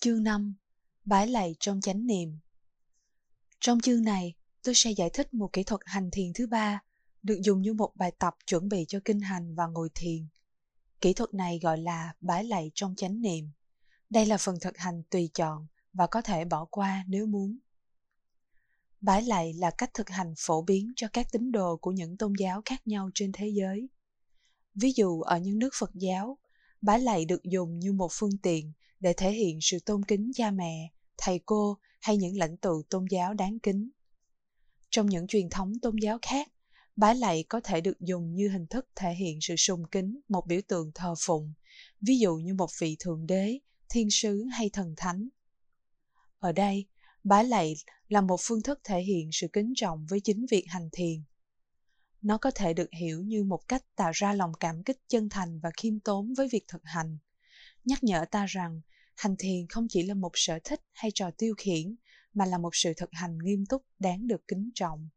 Chương 5 Bái lạy trong chánh niệm Trong chương này, tôi sẽ giải thích một kỹ thuật hành thiền thứ ba, được dùng như một bài tập chuẩn bị cho kinh hành và ngồi thiền. Kỹ thuật này gọi là bái lạy trong chánh niệm. Đây là phần thực hành tùy chọn và có thể bỏ qua nếu muốn. Bái lạy là cách thực hành phổ biến cho các tín đồ của những tôn giáo khác nhau trên thế giới. Ví dụ ở những nước Phật giáo, Bá lạy được dùng như một phương tiện để thể hiện sự tôn kính cha mẹ, thầy cô hay những lãnh tụ tôn giáo đáng kính. Trong những truyền thống tôn giáo khác, bái lạy có thể được dùng như hình thức thể hiện sự sùng kính một biểu tượng thờ phụng, ví dụ như một vị thượng đế, thiên sứ hay thần thánh. Ở đây, bái lạy là một phương thức thể hiện sự kính trọng với chính việc hành thiền. Nó có thể được hiểu như một cách tạo ra lòng cảm kích chân thành và khiêm tốn với việc thực hành, nhắc nhở ta rằng hành thiền không chỉ là một sở thích hay trò tiêu khiển, mà là một sự thực hành nghiêm túc đáng được kính trọng.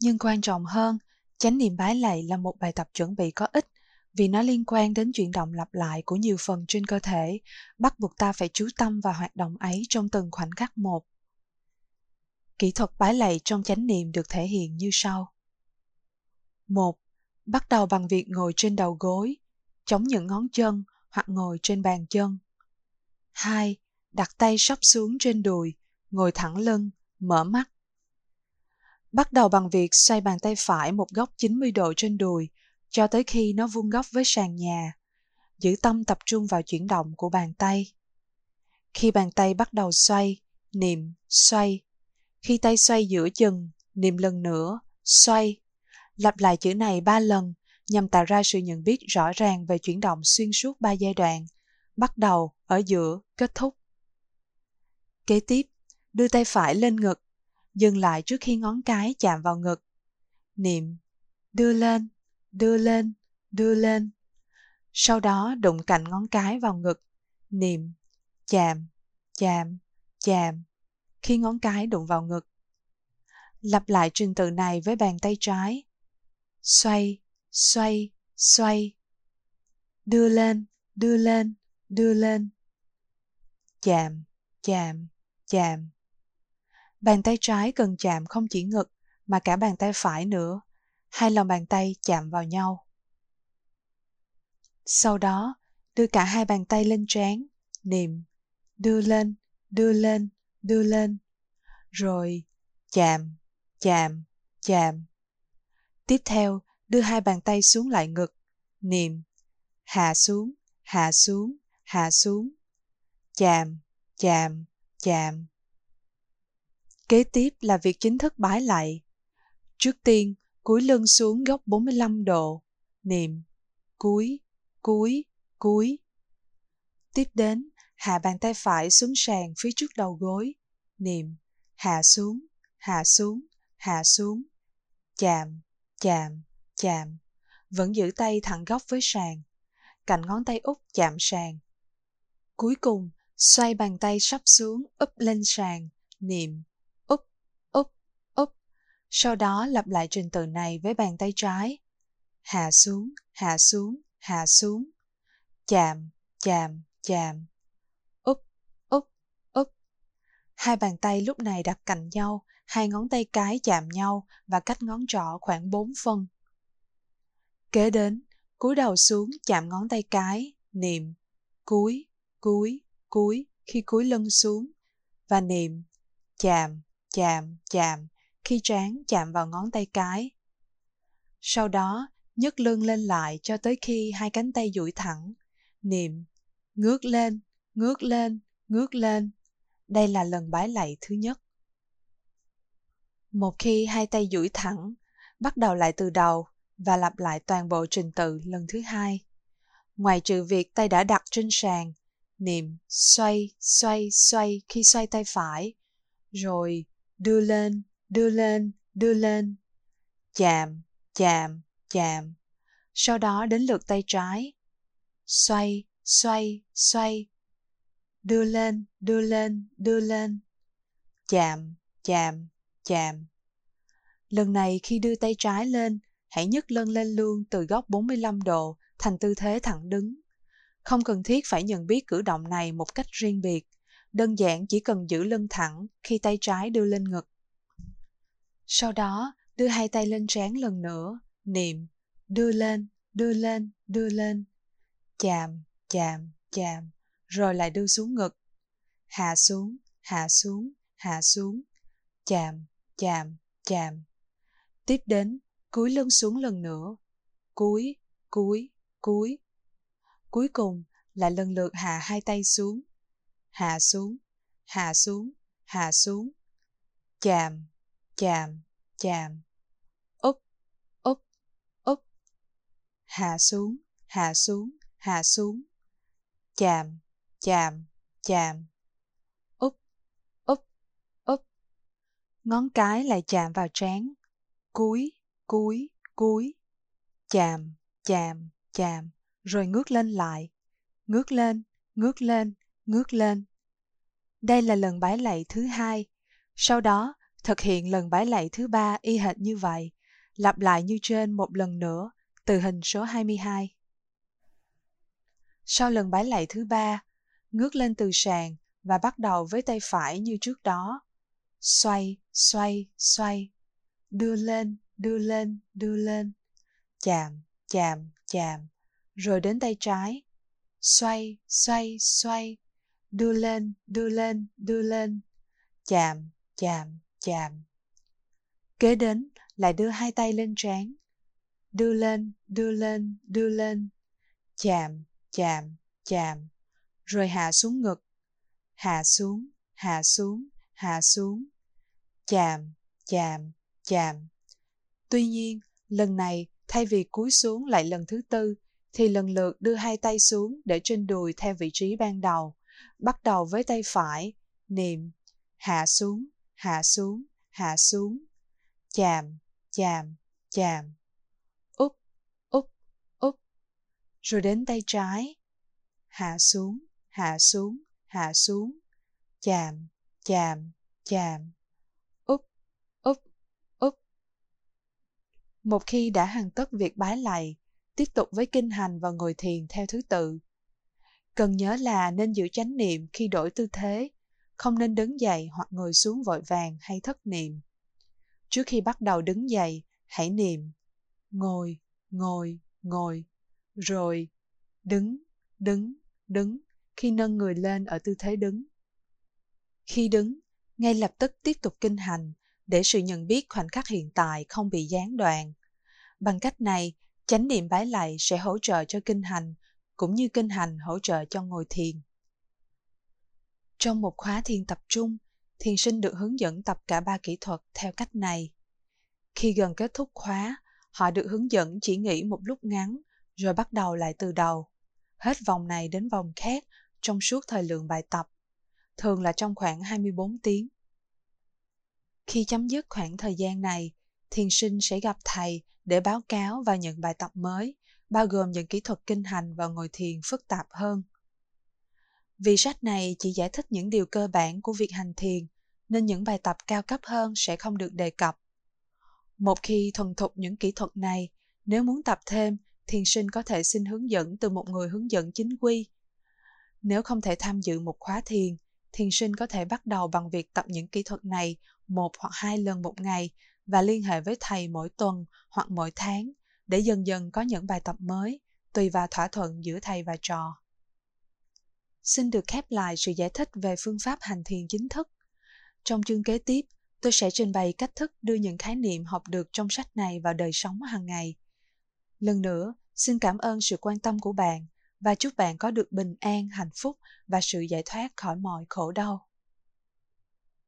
Nhưng quan trọng hơn, chánh niệm bái lạy là một bài tập chuẩn bị có ích vì nó liên quan đến chuyển động lặp lại của nhiều phần trên cơ thể, bắt buộc ta phải chú tâm vào hoạt động ấy trong từng khoảnh khắc một. Kỹ thuật bái lạy trong chánh niệm được thể hiện như sau. 1. Bắt đầu bằng việc ngồi trên đầu gối, chống những ngón chân hoặc ngồi trên bàn chân. 2. Đặt tay sắp xuống trên đùi, ngồi thẳng lưng, mở mắt. Bắt đầu bằng việc xoay bàn tay phải một góc 90 độ trên đùi cho tới khi nó vuông góc với sàn nhà. Giữ tâm tập trung vào chuyển động của bàn tay. Khi bàn tay bắt đầu xoay, niệm, xoay. Khi tay xoay giữa chừng, niệm lần nữa, xoay. Lặp lại chữ này ba lần nhằm tạo ra sự nhận biết rõ ràng về chuyển động xuyên suốt ba giai đoạn, bắt đầu, ở giữa, kết thúc. Kế tiếp, đưa tay phải lên ngực, dừng lại trước khi ngón cái chạm vào ngực. Niệm, đưa lên, đưa lên, đưa lên. Sau đó đụng cạnh ngón cái vào ngực, niệm, chạm, chạm, chạm, khi ngón cái đụng vào ngực. Lặp lại trình tự này với bàn tay trái. Xoay, xoay, xoay. Đưa lên, đưa lên, đưa lên. Chạm, chạm, chạm. Bàn tay trái cần chạm không chỉ ngực mà cả bàn tay phải nữa. Hai lòng bàn tay chạm vào nhau. Sau đó, đưa cả hai bàn tay lên trán, niệm, đưa lên, đưa lên, đưa lên. Rồi chạm, chạm, chạm. Tiếp theo, đưa hai bàn tay xuống lại ngực, niệm, hạ xuống, hạ xuống, hạ xuống, chạm, chạm, chạm. Kế tiếp là việc chính thức bái lạy. Trước tiên, cúi lưng xuống góc 45 độ, niệm, cúi, cúi, cúi. Tiếp đến, hạ bàn tay phải xuống sàn phía trước đầu gối, niệm, hạ xuống, hạ xuống, hạ xuống, chạm, chạm, chạm, vẫn giữ tay thẳng góc với sàn. Cạnh ngón tay út chạm sàn. Cuối cùng, xoay bàn tay sắp xuống, úp lên sàn, niệm, úp, úp, úp. Sau đó lặp lại trình tự này với bàn tay trái. Hạ xuống, hạ xuống, hạ xuống. Chạm, chạm, chạm. Úp, úp, úp. Hai bàn tay lúc này đặt cạnh nhau, hai ngón tay cái chạm nhau và cách ngón trỏ khoảng 4 phân. Kế đến, cúi đầu xuống chạm ngón tay cái, niệm, cúi, cúi, cúi khi cúi lưng xuống và niệm, chạm, chạm, chạm khi trán chạm vào ngón tay cái. Sau đó, nhấc lưng lên lại cho tới khi hai cánh tay duỗi thẳng, niệm, ngước lên, ngước lên, ngước lên. Đây là lần bái lạy thứ nhất. Một khi hai tay duỗi thẳng, bắt đầu lại từ đầu và lặp lại toàn bộ trình tự lần thứ hai. Ngoài trừ việc tay đã đặt trên sàn, niệm xoay, xoay, xoay khi xoay tay phải, rồi đưa lên, đưa lên, đưa lên, chạm, chạm, chạm. Sau đó đến lượt tay trái, xoay, xoay, xoay, đưa lên, đưa lên, đưa lên, chạm, chạm, chạm. Lần này khi đưa tay trái lên, hãy nhấc lưng lên luôn từ góc 45 độ thành tư thế thẳng đứng. Không cần thiết phải nhận biết cử động này một cách riêng biệt, đơn giản chỉ cần giữ lưng thẳng khi tay trái đưa lên ngực. Sau đó, đưa hai tay lên trán lần nữa, niệm, đưa lên, đưa lên, đưa lên, chạm, chạm, chạm, rồi lại đưa xuống ngực, hạ xuống, hạ xuống, hạ xuống, chạm, chạm, chạm. Tiếp đến, cúi lưng xuống lần nữa, cúi, cúi, cúi. Cuối cùng là lần lượt hạ hai tay xuống, hạ xuống, hạ xuống, hạ xuống, chạm, chạm, chạm, úp, úp, úp, hạ xuống, hạ xuống, hạ xuống, chạm, chạm, chạm, úp, úp, úp. Ngón cái lại chạm vào trán, cúi, cúi, cúi, chạm, chạm, chạm, rồi ngước lên lại, ngước lên, ngước lên, ngước lên. Đây là lần bái lạy thứ hai. Sau đó, thực hiện lần bái lạy thứ ba y hệt như vậy, lặp lại như trên một lần nữa, từ hình số 22. Sau lần bái lạy thứ ba, ngước lên từ sàn và bắt đầu với tay phải như trước đó. Xoay, xoay, xoay. Đưa lên, đưa lên, đưa lên. Chạm, chạm, chạm. Rồi đến tay trái. Xoay, xoay, xoay. Đưa lên, đưa lên, đưa lên. Chạm, chạm, chạm. Kế đến lại đưa hai tay lên trán. Đưa lên, đưa lên, đưa lên. Chạm, chạm, chạm. Rồi hạ xuống ngực. Hạ xuống, hạ xuống, hạ xuống. Chạm, chạm, chạm. Tuy nhiên, lần này thay vì cúi xuống lại lần thứ tư, thì lần lượt đưa hai tay xuống để trên đùi theo vị trí ban đầu. Bắt đầu với tay phải, niệm, hạ xuống, hạ xuống, hạ xuống, chạm, chạm, chạm, úp, úp, úp, rồi đến tay trái, hạ xuống, hạ xuống, hạ xuống, chạm, chạm, chạm, úp, úp, úp. Một khi đã hoàn tất việc bái lạy, tiếp tục với kinh hành và ngồi thiền theo thứ tự. Cần nhớ là nên giữ chánh niệm khi đổi tư thế, không nên đứng dậy hoặc ngồi xuống vội vàng hay thất niệm. Trước khi bắt đầu đứng dậy, hãy niệm ngồi, ngồi, ngồi, rồi đứng, đứng, đứng khi nâng người lên ở tư thế đứng. Khi đứng, ngay lập tức tiếp tục kinh hành để sự nhận biết khoảnh khắc hiện tại không bị gián đoạn. Bằng cách này, chánh niệm bái lạy sẽ hỗ trợ cho kinh hành, cũng như kinh hành hỗ trợ cho ngồi thiền. Trong một khóa thiền tập trung, thiền sinh được hướng dẫn tập cả ba kỹ thuật theo cách này. Khi gần kết thúc khóa, họ được hướng dẫn chỉ nghỉ một lúc ngắn, rồi bắt đầu lại từ đầu. Hết vòng này đến vòng khác trong suốt thời lượng bài tập, thường là trong khoảng 24 tiếng. Khi chấm dứt khoảng thời gian này, thiền sinh sẽ gặp thầy để báo cáo và nhận bài tập mới, bao gồm những kỹ thuật kinh hành và ngồi thiền phức tạp hơn. Vì sách này chỉ giải thích những điều cơ bản của việc hành thiền, nên những bài tập cao cấp hơn sẽ không được đề cập. Một khi thuần thục những kỹ thuật này, nếu muốn tập thêm, thiền sinh có thể xin hướng dẫn từ một người hướng dẫn chính quy. Nếu không thể tham dự một khóa thiền, thiền sinh có thể bắt đầu bằng việc tập những kỹ thuật này một hoặc hai lần một ngày và liên hệ với thầy mỗi tuần hoặc mỗi tháng để dần dần có những bài tập mới, tùy vào thỏa thuận giữa thầy và trò. Xin được khép lại sự giải thích về phương pháp hành thiền chính thức. Trong chương kế tiếp, tôi sẽ trình bày cách thức đưa những khái niệm học được trong sách này vào đời sống hàng ngày. Lần nữa, xin cảm ơn sự quan tâm của bạn và chúc bạn có được bình an, hạnh phúc và sự giải thoát khỏi mọi khổ đau.